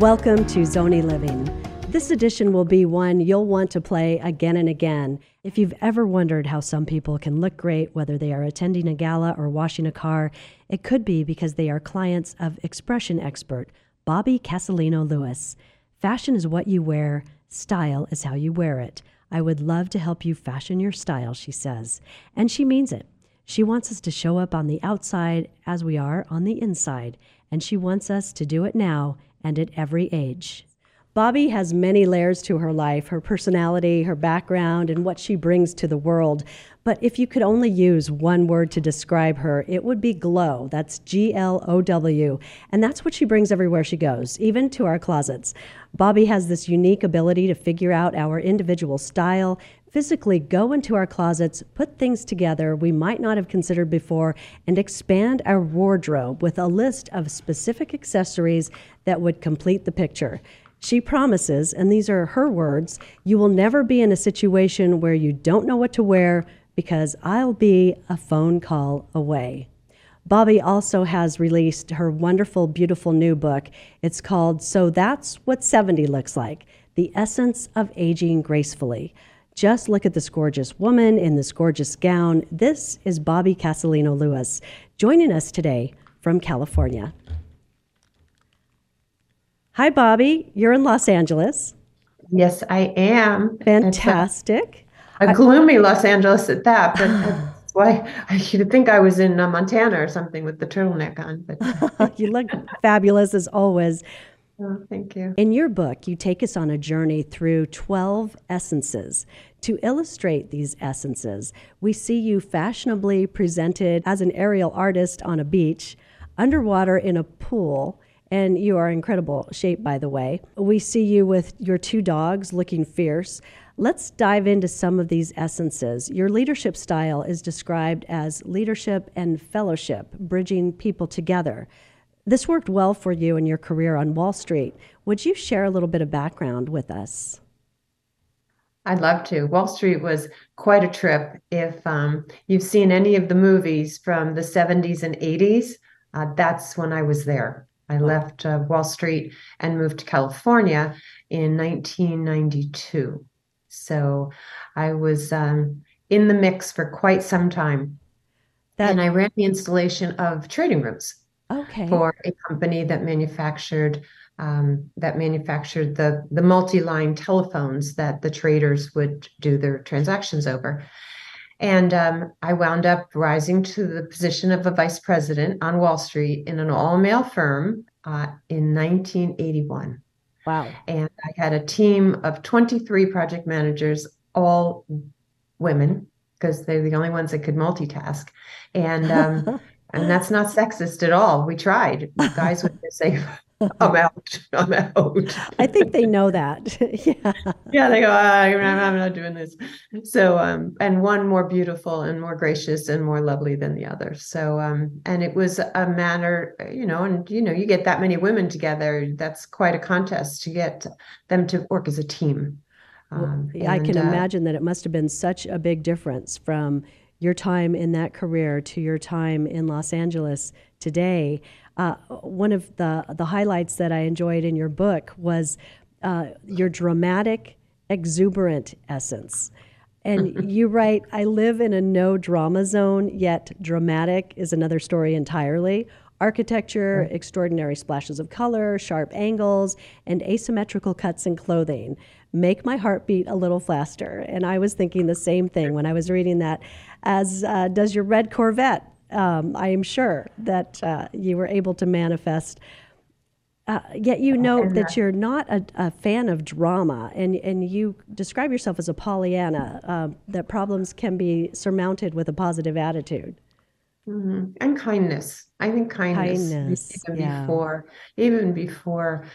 Welcome to Zoni Living. This edition will be one you'll want to play again and again. If you've ever wondered how some people can look great, whether they are attending a gala or washing a car, it could be because they are clients of expression expert Bobbie Casalino Lewis. Fashion is what you wear, style is how you wear it. I would love to help you fashion your style, she says. And she means it. She wants us to show up on the outside as we are on the inside, and she wants us to do it now and at every age. Bobbie has many layers to her life her personality, her background, and what she brings to the world. But if you could only use one word to describe her, it would be glow. That's G L O W. And that's what she brings everywhere she goes, even to our closets. Bobbie has this unique ability to figure out our individual style, physically go into our closets, put things together we might not have considered before, and expand our wardrobe with a list of specific accessories that would complete the picture. She promises, and these are her words, you will never be in a situation where you don't know what to wear because I'll be a phone call away. Bobbie also has released her wonderful, beautiful new book. It's called So That's What 70 Looks Like The Essence of Aging Gracefully. Just look at this gorgeous woman in this gorgeous gown. This is Bobbie Casalino Lewis joining us today from California. Hi, Bobbie. You're in Los Angeles. Yes, I am. Fantastic. A, a gloomy Los Angeles at that, but that's why I should think I was in uh, Montana or something with the turtleneck on. But you look fabulous as always. Oh, thank you. In your book, you take us on a journey through 12 essences. To illustrate these essences, we see you fashionably presented as an aerial artist on a beach, underwater in a pool, and you are incredible shape, by the way. We see you with your two dogs looking fierce. Let's dive into some of these essences. Your leadership style is described as leadership and fellowship, bridging people together. This worked well for you in your career on Wall Street. Would you share a little bit of background with us? I'd love to. Wall Street was quite a trip. If um, you've seen any of the movies from the 70s and 80s, uh, that's when I was there. I left uh, Wall Street and moved to California in 1992. So I was um, in the mix for quite some time. That... And I ran the installation of trading rooms okay. for a company that manufactured um, that manufactured the the multi-line telephones that the traders would do their transactions over. And um, I wound up rising to the position of a vice president on Wall Street in an all male firm uh, in 1981. Wow. And I had a team of 23 project managers, all women, because they're the only ones that could multitask. And um, and that's not sexist at all. We tried. Guys would just say, I'm out. I'm out. I think they know that. yeah. Yeah, they go, ah, I'm not doing this. So, um, and one more beautiful and more gracious and more lovely than the other. So, um, and it was a matter, you know, and you know, you get that many women together, that's quite a contest to get them to work as a team. Um, well, I can uh, imagine that it must have been such a big difference from your time in that career to your time in Los Angeles today. Uh, one of the, the highlights that I enjoyed in your book was uh, your dramatic, exuberant essence. And you write, I live in a no drama zone, yet dramatic is another story entirely. Architecture, right. extraordinary splashes of color, sharp angles, and asymmetrical cuts in clothing make my heart beat a little faster. And I was thinking the same thing when I was reading that, as uh, does your red Corvette. Um, I am sure that uh, you were able to manifest. Uh, yet you note that you're not a, a, fan of drama, and, and you describe yourself as a Pollyanna, uh, that problems can be surmounted with a positive attitude. Mm-hmm. And kindness. I think kindness, kindness even yeah. before, even before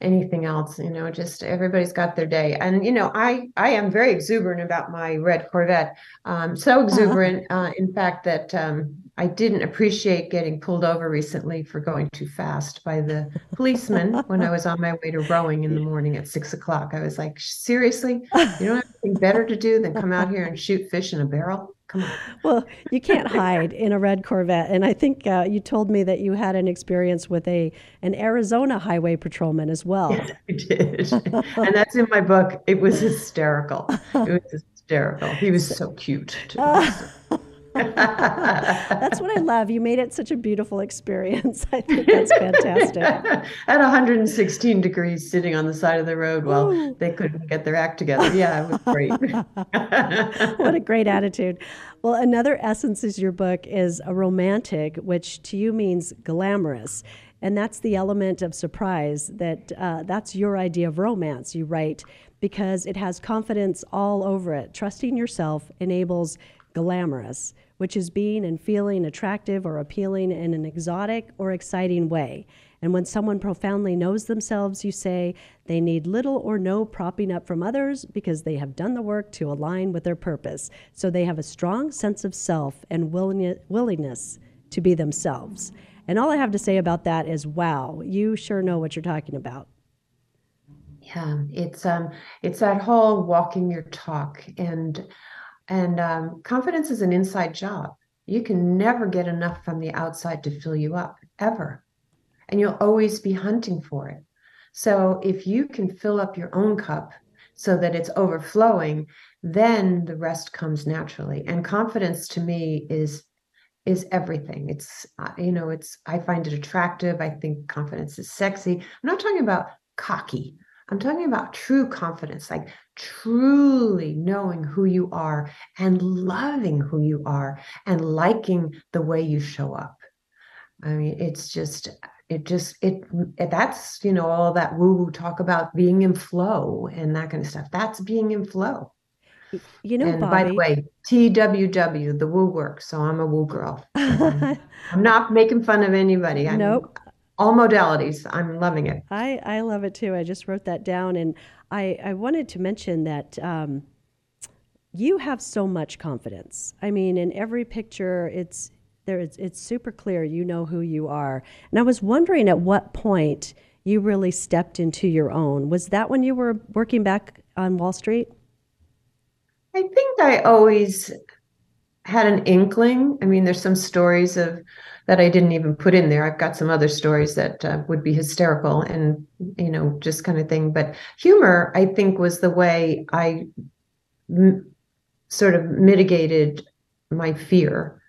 anything else you know just everybody's got their day and you know i i am very exuberant about my red corvette um, so uh-huh. exuberant uh, in fact that um, I didn't appreciate getting pulled over recently for going too fast by the policeman when I was on my way to rowing in the morning at six o'clock. I was like, seriously, you don't have anything better to do than come out here and shoot fish in a barrel? Come on. Well, you can't hide in a red Corvette, and I think uh, you told me that you had an experience with a an Arizona highway patrolman as well. Yes, I did, and that's in my book. It was hysterical. It was hysterical. He was so cute. Too. that's what I love. You made it such a beautiful experience. I think that's fantastic. At 116 degrees, sitting on the side of the road while Ooh. they couldn't get their act together. Yeah, it was great. what a great attitude. Well, another essence is your book is a romantic, which to you means glamorous. And that's the element of surprise that uh, that's your idea of romance. You write because it has confidence all over it. Trusting yourself enables glamorous which is being and feeling attractive or appealing in an exotic or exciting way. And when someone profoundly knows themselves, you say they need little or no propping up from others because they have done the work to align with their purpose. So they have a strong sense of self and willingness to be themselves. And all I have to say about that is wow, you sure know what you're talking about. Yeah, it's um it's that whole walking your talk and and um, confidence is an inside job. You can never get enough from the outside to fill you up, ever. And you'll always be hunting for it. So if you can fill up your own cup so that it's overflowing, then the rest comes naturally. And confidence to me is is everything. It's uh, you know, it's I find it attractive. I think confidence is sexy. I'm not talking about cocky. I'm talking about true confidence, like truly knowing who you are and loving who you are and liking the way you show up. I mean, it's just, it just, it, that's, you know, all that woo woo talk about being in flow and that kind of stuff. That's being in flow. You know, and Bobbie, by the way, TWW, the woo work. So I'm a woo girl. I'm not making fun of anybody. I'm, nope all modalities. I'm loving it. I, I love it too. I just wrote that down. And I, I wanted to mention that um, you have so much confidence. I mean, in every picture, it's there. It's, it's super clear. You know who you are. And I was wondering at what point you really stepped into your own. Was that when you were working back on Wall Street? I think I always had an inkling. I mean, there's some stories of that I didn't even put in there. I've got some other stories that uh, would be hysterical and you know just kind of thing. But humor, I think, was the way I m- sort of mitigated my fear.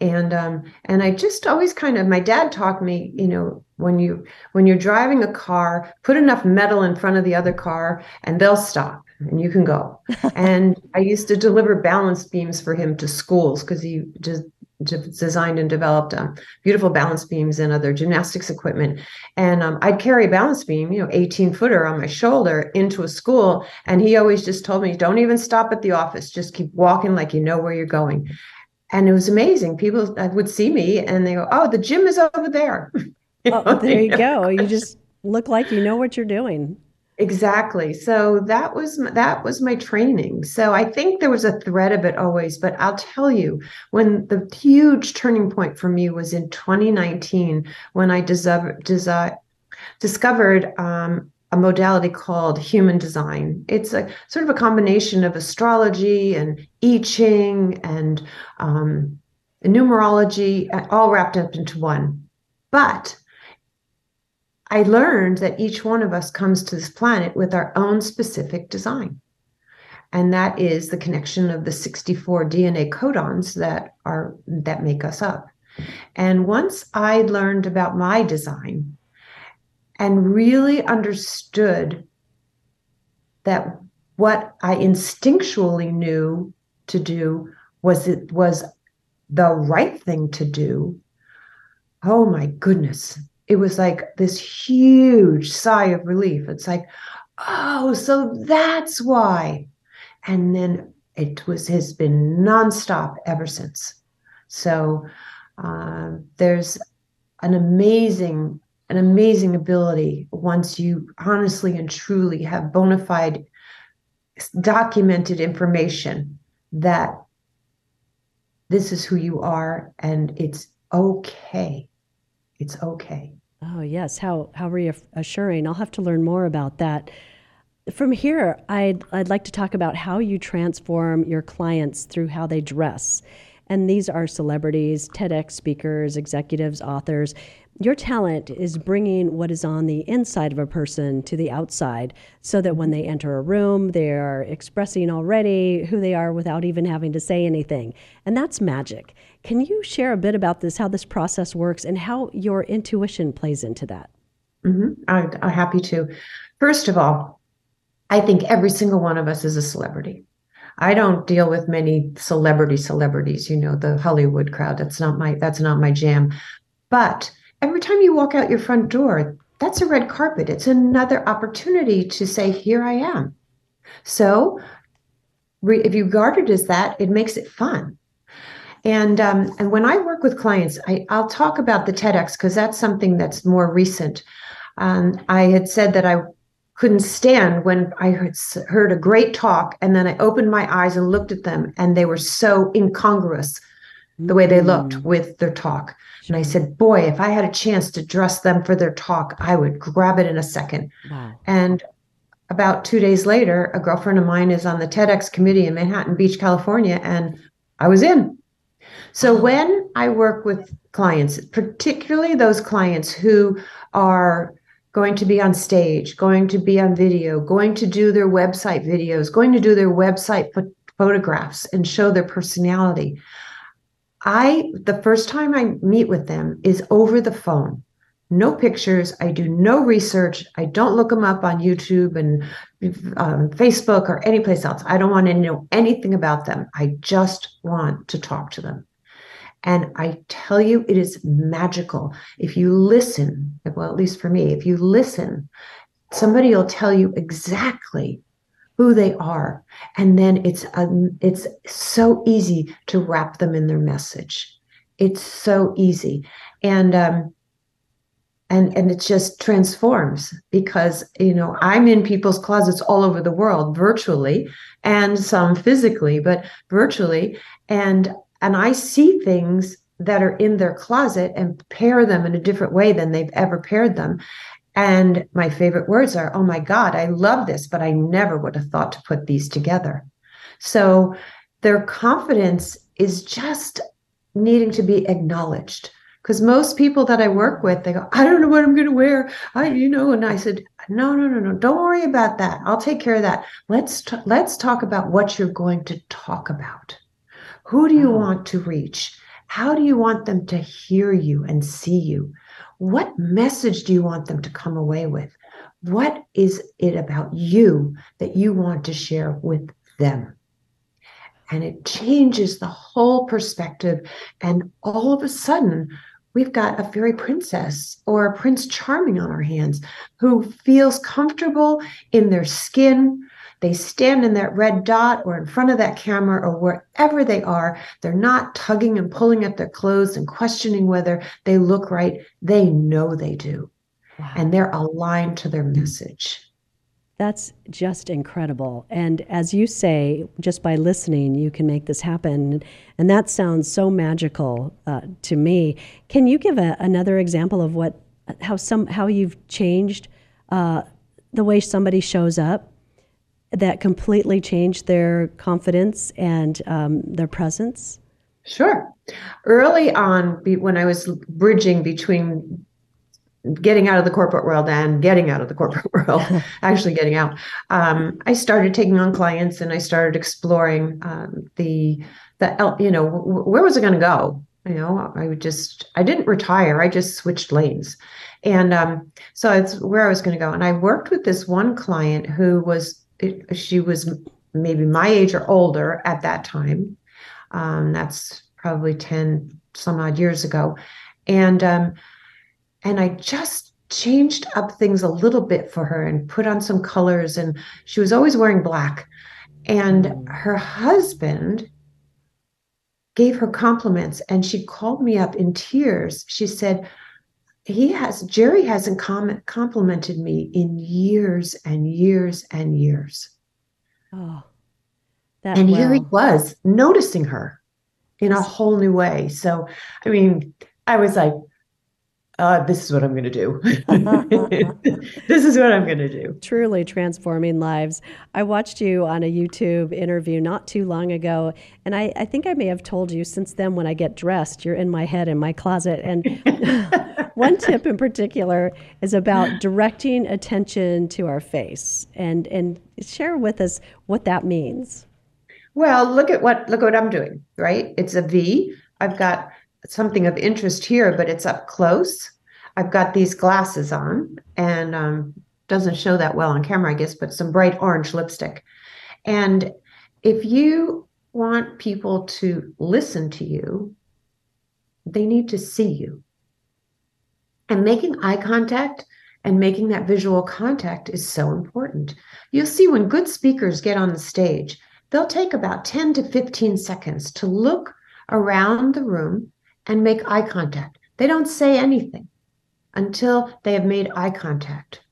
And um, and I just always kind of my dad taught me, you know, when you when you're driving a car, put enough metal in front of the other car, and they'll stop and you can go. and I used to deliver balance beams for him to schools because he just designed and developed um, beautiful balance beams and other gymnastics equipment. And um, I'd carry a balance beam, you know, 18 footer on my shoulder into a school. And he always just told me, don't even stop at the office, just keep walking like you know where you're going. And it was amazing. People would see me and they go, oh, the gym is over there. oh, there you go. You just look like you know what you're doing. Exactly. So that was that was my training. So I think there was a thread of it always, but I'll tell you when the huge turning point for me was in 2019 when I desi- desi- discovered um, a modality called human design. It's a sort of a combination of astrology and I Ching and um, numerology, all wrapped up into one. But I learned that each one of us comes to this planet with our own specific design. And that is the connection of the 64 DNA codons that are that make us up. And once I learned about my design and really understood that what I instinctually knew to do was it was the right thing to do. Oh my goodness, it was like this huge sigh of relief. It's like, oh, so that's why. And then it was has been nonstop ever since. So uh, there's an amazing, an amazing ability once you honestly and truly have bona fide documented information that this is who you are and it's okay. It's okay. Oh, yes. How, how reassuring. I'll have to learn more about that. From here, I'd, I'd like to talk about how you transform your clients through how they dress. And these are celebrities, TEDx speakers, executives, authors. Your talent is bringing what is on the inside of a person to the outside so that when they enter a room, they are expressing already who they are without even having to say anything. And that's magic. Can you share a bit about this, how this process works, and how your intuition plays into that? Mm-hmm. I, I'm happy to. First of all, I think every single one of us is a celebrity. I don't deal with many celebrity celebrities, you know, the Hollywood crowd. That's not my that's not my jam. But every time you walk out your front door, that's a red carpet. It's another opportunity to say, Here I am. So re- if you guard it as that, it makes it fun. And um, and when I work with clients, I, I'll talk about the TEDx because that's something that's more recent. Um, I had said that I couldn't stand when I heard, heard a great talk and then I opened my eyes and looked at them and they were so incongruous the way they looked mm. with their talk. And I said, Boy, if I had a chance to dress them for their talk, I would grab it in a second. Wow. And about two days later, a girlfriend of mine is on the TEDx committee in Manhattan Beach, California, and I was in. So when I work with clients, particularly those clients who are going to be on stage, going to be on video, going to do their website videos, going to do their website photographs and show their personality, I the first time I meet with them is over the phone. No pictures. I do no research. I don't look them up on YouTube and um, Facebook or anyplace else. I don't want to know anything about them. I just want to talk to them. And I tell you, it is magical. If you listen, well, at least for me, if you listen, somebody will tell you exactly who they are. And then it's um, it's so easy to wrap them in their message. It's so easy. And um and and it just transforms because you know i'm in people's closets all over the world virtually and some physically but virtually. And and i see things that are in their closet and pair them in a different way than they've ever paired them and my favorite words are, oh my God, I love this, but I never would have thought to put these together. So their confidence is just needing to be acknowledged. Because most people that I work with, they go, I don't know what I'm going to wear. I, you know, and I said, no, no, no, no, don't worry about that. I'll take care of that. Let's t- let's talk about what you're going to talk about. Who do you oh. want to reach? How do you want them to hear you and see you? What message do you want them to come away with? What is it about you that you want to share with them? And it changes the whole perspective. And all of a sudden, we've got a fairy princess or a prince charming on our hands who feels comfortable in their skin, they stand in that red dot or in front of that camera or wherever they are. They're not tugging and pulling at their clothes and questioning whether they look right. They know they do. Wow. And they're aligned to their message. That's just incredible. And as you say, just by listening, you can make this happen. And that sounds so magical uh, to me. Can you give a, another example of what, how some, how you've changed uh, the way somebody shows up that completely changed their confidence and um, their presence? Sure. Early on, when I was bridging between getting out of the corporate world and getting out of the corporate world, actually getting out, um, I started taking on clients and I started exploring um, the the you know where was it going to go? You know, I would just I didn't retire. I just switched lanes, and um, so it's where I was going to go. And I worked with this one client who was she was maybe my age or older at that time. Um, that's probably 10 some odd years ago. And um, and I just changed up things a little bit for her and put on some colors. And she was always wearing black. And her husband gave her compliments and she called me up in tears. She said, he has Jerry hasn't com- complimented me in years and years and years. Oh, and well. here he was noticing her, in a whole new way. So, I mean, I was like, uh, this is what I'm going to do. this is what I'm going to do. Truly transforming lives. I watched you on a YouTube interview not too long ago, and I, I think I may have told you since then when I get dressed, you're in my head in my closet. And one tip in particular is about directing attention to our face and, and share with us what that means. Well, look at what look what I'm doing, right? It's a V. I've got something of interest here, but it's up close. I've got these glasses on and um, doesn't show that well on camera, I guess, but some bright orange lipstick. And if you want people to listen to you, they need to see you. And making eye contact and making that visual contact is so important. You'll see when good speakers get on the stage, they'll take about 10 to 15 seconds to look around the room and make eye contact. They don't say anything until they have made eye contact.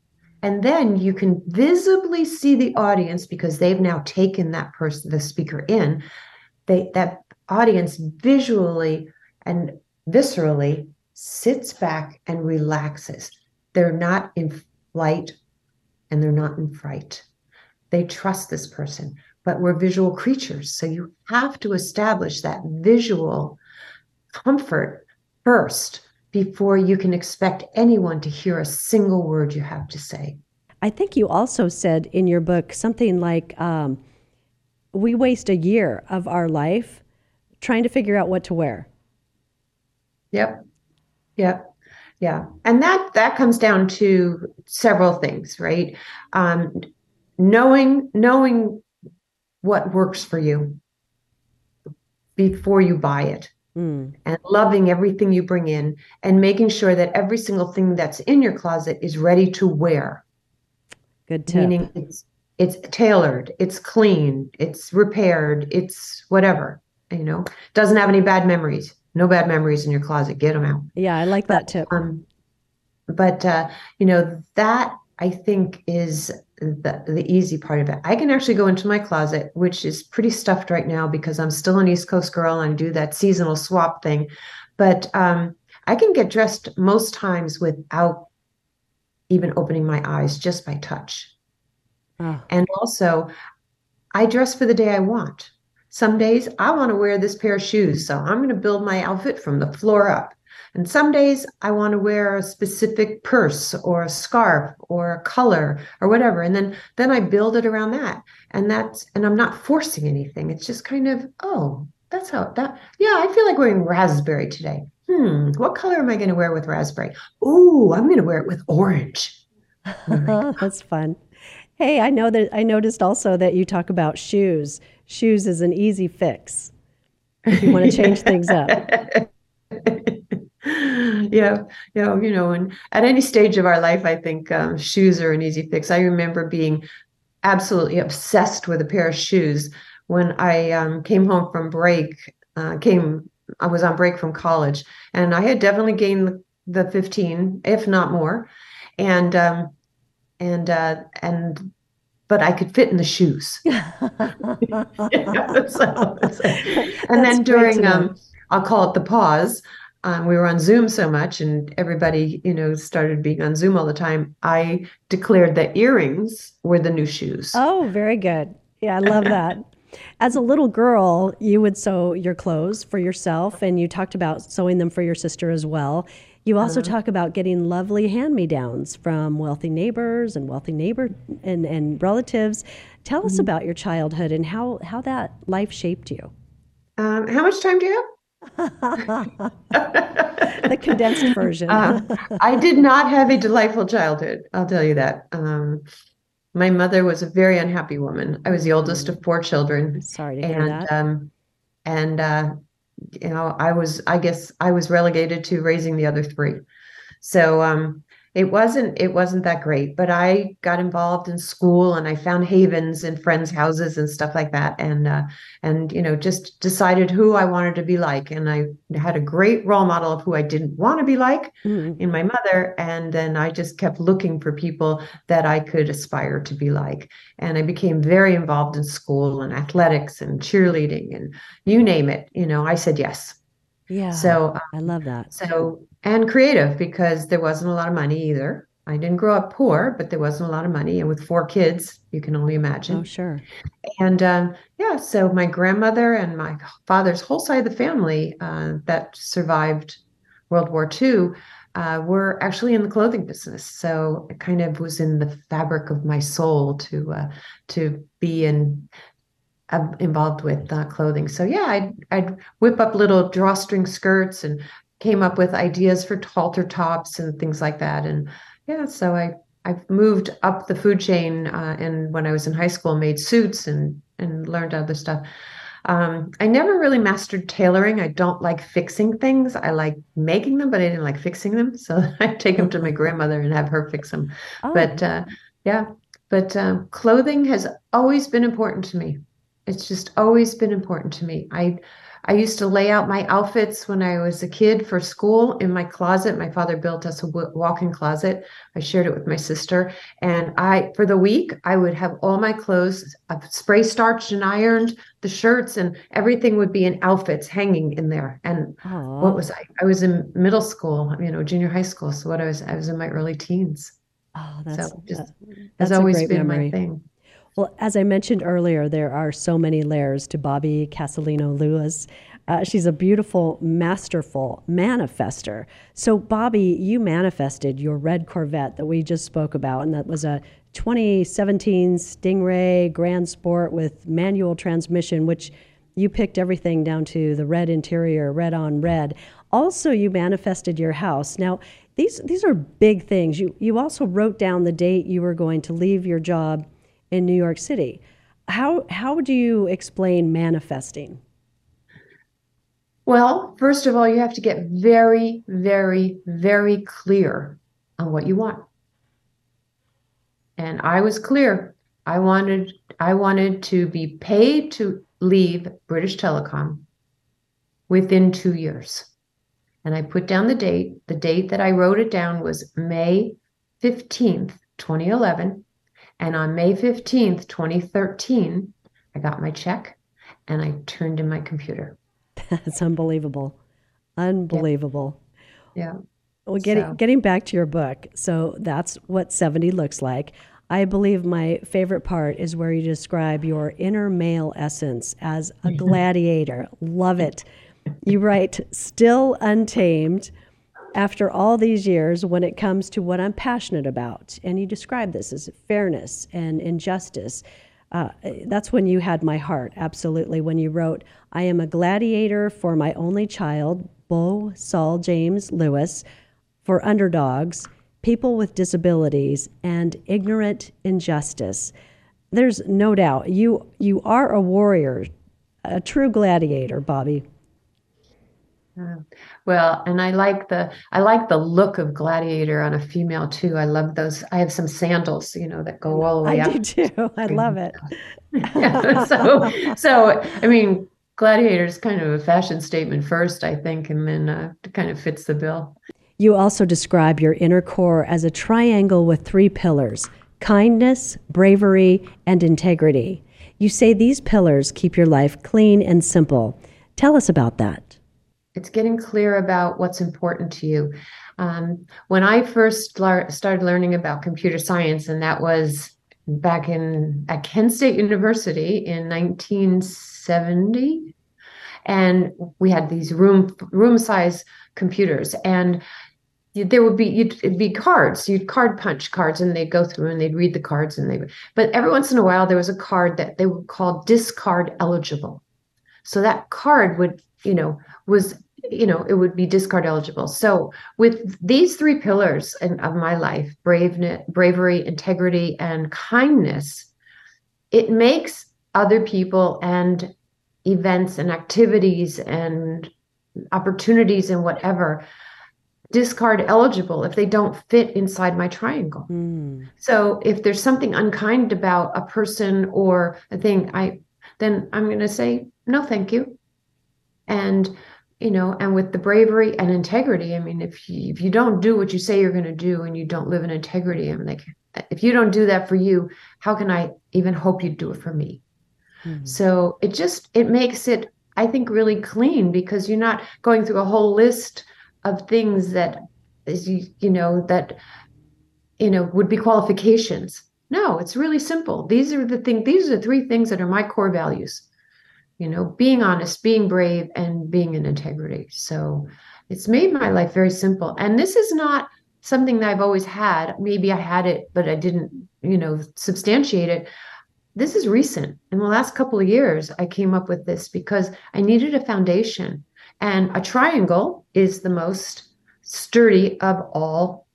And then you can visibly see the audience because they've now taken that person, the speaker in. They that audience visually and viscerally sits back and relaxes. They're not in flight and they're not in fright. They trust this person, but we're visual creatures. So you have to establish that visual comfort first before you can expect anyone to hear a single word you have to say. I think you also said in your book something like, um, we waste a year of our life trying to figure out what to wear. Yep. Yep. Yeah. And that that comes down to several things, right? Um, knowing knowing what works for you before you buy it mm. and loving everything you bring in and making sure that every single thing that's in your closet is ready to wear. Good tip. Meaning it's it's tailored, it's clean, it's repaired, it's whatever. You know, doesn't have any bad memories. No bad memories in your closet. Get them out. Yeah, I like but, that tip. Um, but uh, you know that I think is the, the easy part of it. I can actually go into my closet, which is pretty stuffed right now because I'm still an East Coast girl and I do that seasonal swap thing. But um, I can get dressed most times without even opening my eyes, just by touch. Oh. And also, I dress for the day I want. Some days I want to wear this pair of shoes, so I'm going to build my outfit from the floor up. And some days I want to wear a specific purse or a scarf or a color or whatever. And then then I build it around that. And that's and I'm not forcing anything. It's just kind of, oh, that's how that yeah, I feel like wearing raspberry today. Hmm, what color am I going to wear with raspberry? Ooh, I'm going to wear it with orange. that's fun. Hey, I know that I noticed also that you talk about shoes. Shoes is an easy fix. If you want to change things up. yeah, yeah, you know, and at any stage of our life, I think um, shoes are an easy fix. I remember being absolutely obsessed with a pair of shoes when I um, came home from break. Uh, came, I was on break from college, and I had definitely gained the fifteen, if not more, and um, and uh, and but I could fit in the shoes. so, so. And then during, um, I'll call it the pause, um, we were on Zoom so much and everybody, you know, started being on Zoom all the time. I declared that earrings were the new shoes. Oh, very good. Yeah, I love that. As a little girl, you would sew your clothes for yourself and you talked about sewing them for your sister as well. You also uh-huh. talk about getting lovely hand-me-downs from wealthy neighbors and wealthy neighbor and, and relatives. Tell us mm-hmm. about your childhood and how, how that life shaped you. Um, how much time do you have? the condensed version. uh, I did not have a delightful childhood. I'll tell you that. Um, my mother was a very unhappy woman. I was the oldest of four children. Sorry to and, hear that. Um, and uh, you know, I was. I guess I was relegated to raising the other three. So um, it wasn't it wasn't that great but i got involved in school and i found havens in friends houses and stuff like that and uh, and you know just decided who i wanted to be like and i had a great role model of who i didn't want to be like mm-hmm. in my mother and then i just kept looking for people that i could aspire to be like and i became very involved in school and athletics and cheerleading and you name it you know i said yes yeah. So um, I love that. So, and creative because there wasn't a lot of money either. I didn't grow up poor, but there wasn't a lot of money. And with four kids, you can only imagine. Oh, sure. And um, yeah, so my grandmother and my father's whole side of the family uh, that survived World War II uh, were actually in the clothing business. So it kind of was in the fabric of my soul to uh, to be in involved with uh, clothing. So yeah, I'd, I'd whip up little drawstring skirts and came up with ideas for halter tops and things like that. And yeah, so I I've moved up the food chain, uh, and when I was in high school, made suits and and learned other stuff. Um, I never really mastered tailoring. I don't like fixing things. I like making them, but I didn't like fixing them. So I take them to my grandmother and have her fix them. Oh. But uh, yeah, but um, clothing has always been important to me. It's just always been important to me. I I used to lay out my outfits when I was a kid for school in my closet. My father built us a walk-in closet. I shared it with my sister, and I for the week I would have all my clothes uh, spray starched and ironed, the shirts and everything would be in outfits hanging in there. And Aww. what was I? I was in middle school, you know, junior high school. So what I was I was in my early teens. Oh, that's so just, that's has always been memory. my thing. Well, as I mentioned earlier, there are so many layers to Bobbie Casalino Lewis. Uh, she's a beautiful, masterful manifester. So, Bobbie, you manifested your red Corvette that we just spoke about, and that was a 2017 Stingray Grand Sport with manual transmission, which you picked everything down to the red interior, red on red. Also, you manifested your house. Now, these these are big things. You you also wrote down the date you were going to leave your job in New York City. How, how do you explain manifesting? Well, first of all, you have to get very, very, very clear on what you want. And I was clear. I wanted I wanted to be paid to leave British Telecom within 2 years. And I put down the date. The date that I wrote it down was May 15th, 2011. And on May 15th, 2013, I got my check and I turned in my computer. That's unbelievable. Unbelievable. Yeah. Well, getting so. getting back to your book, so that's what 70 looks like. I believe my favorite part is where you describe your inner male essence as a gladiator. Love it. You write, still untamed, after all these years when it comes to what I'm passionate about. And you describe this as fairness and injustice. Uh, that's when you had my heart, absolutely. When you wrote, I am a gladiator for my only child, Beau Saul James Lewis, for underdogs, people with disabilities, and ignorant injustice. There's no doubt you, you are a warrior, a true gladiator, Bobbie. Well, and I like the I like the look of gladiator on a female too. I love those. I have some sandals, you know, that go all the way I up. I do too. I love it. yeah, so, so I mean, gladiator is kind of a fashion statement first, I think, and then uh, kind of fits the bill. You also describe your inner core as a triangle with three pillars: kindness, bravery, and integrity. You say these pillars keep your life clean and simple. Tell us about that. It's getting clear about what's important to you. Um, when I first started learning about computer science, and that was back in at Kent State University in 1970, and we had these room room size computers, and there would be you'd be cards you'd card punch cards and they'd go through and they'd read the cards and they would but every once in a while there was a card that they would call discard eligible so that card would you know was you know it would be discard eligible so with these three pillars in, of my life braveness bravery integrity and kindness it makes other people and events and activities and opportunities and whatever discard eligible if they don't fit inside my triangle. Mm. So if there's something unkind about a person or a thing, I then I'm going to say no, thank you. And you know, and with the bravery and integrity, I mean, if you, if you don't do what you say you're going to do and you don't live in integrity, I'm like, if you don't do that for you, how can I even hope you do it for me? Mm-hmm. So it just it makes it, I think, really clean because you're not going through a whole list of things that is you, you know that you know would be qualifications. No, it's really simple. These are the thing. These are the three things that are my core values you know, being honest, being brave, and being in integrity. So it's made my life very simple. And this is not something that I've always had. Maybe I had it, but I didn't, you know, substantiate it. This is recent. In the last couple of years, I came up with this because I needed a foundation. And a triangle is the most sturdy of all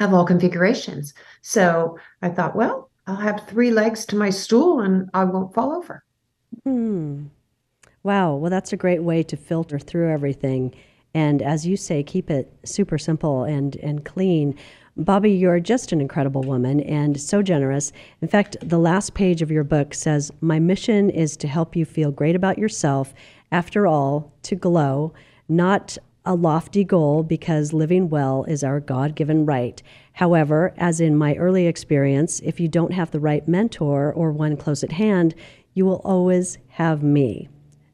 of all configurations. So I thought, well, I'll have three legs to my stool and I won't fall over. Hmm. Wow. Well, that's a great way to filter through everything. And as you say, keep it super simple and, and clean. Bobbie, you're just an incredible woman and so generous. In fact, the last page of your book says, My mission is to help you feel great about yourself. After all, to glow, not a lofty goal because living well is our God given right. However, as in my early experience, if you don't have the right mentor or one close at hand, you will always have me.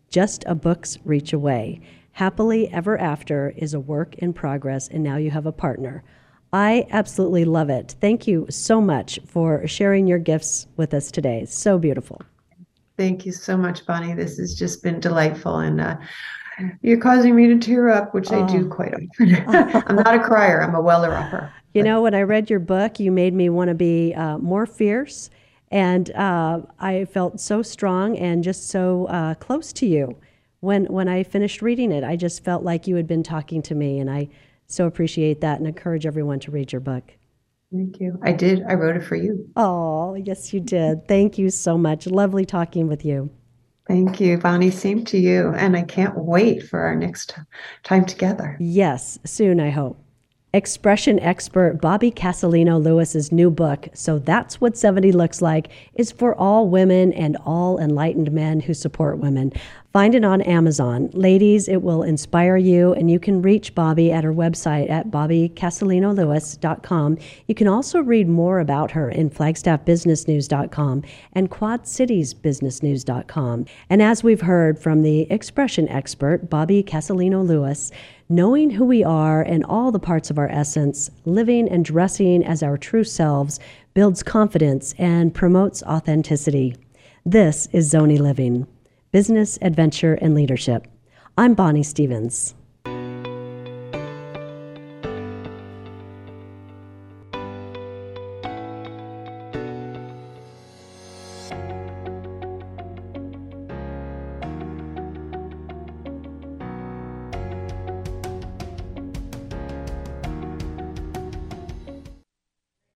Just a book's reach away. Happily Ever After is a work in progress, and now you have a partner. I absolutely love it. Thank you so much for sharing your gifts with us today. So beautiful. Thank you so much, Bonnie. This has just been delightful. And uh, you're causing me to tear up, which oh. I do oh. quite often. I'm not a crier, I'm a weller upper. You know, when I read your book, you made me want to be uh, more fierce and uh, I felt so strong and just so uh, close to you when when I finished reading it. I just felt like you had been talking to me, and I so appreciate that and encourage everyone to read your book. Thank you. I did. I wrote it for you. Oh, yes, you did. Thank you so much. Lovely talking with you. Thank you, Bonnie. Same to you. And I can't wait for our next time together. Yes, soon, I hope expression expert Bobbie Casalino Lewis's new book, So That's What 70 Looks Like, is for all women and all enlightened men who support women. Find it on Amazon. Ladies, it will inspire you, and you can reach Bobbie at her website at bobbicasalinolewis.com. You can also read more about her in flagstaffbusinessnews.com and quadcitiesbusinessnews.com. And as we've heard from the expression expert, Bobbie Casalino Lewis, knowing who we are and all the parts of our essence, living and dressing as our true selves, builds confidence and promotes authenticity. This is Zoni Living Business, Adventure, and Leadership. I'm Bonnie Stevens.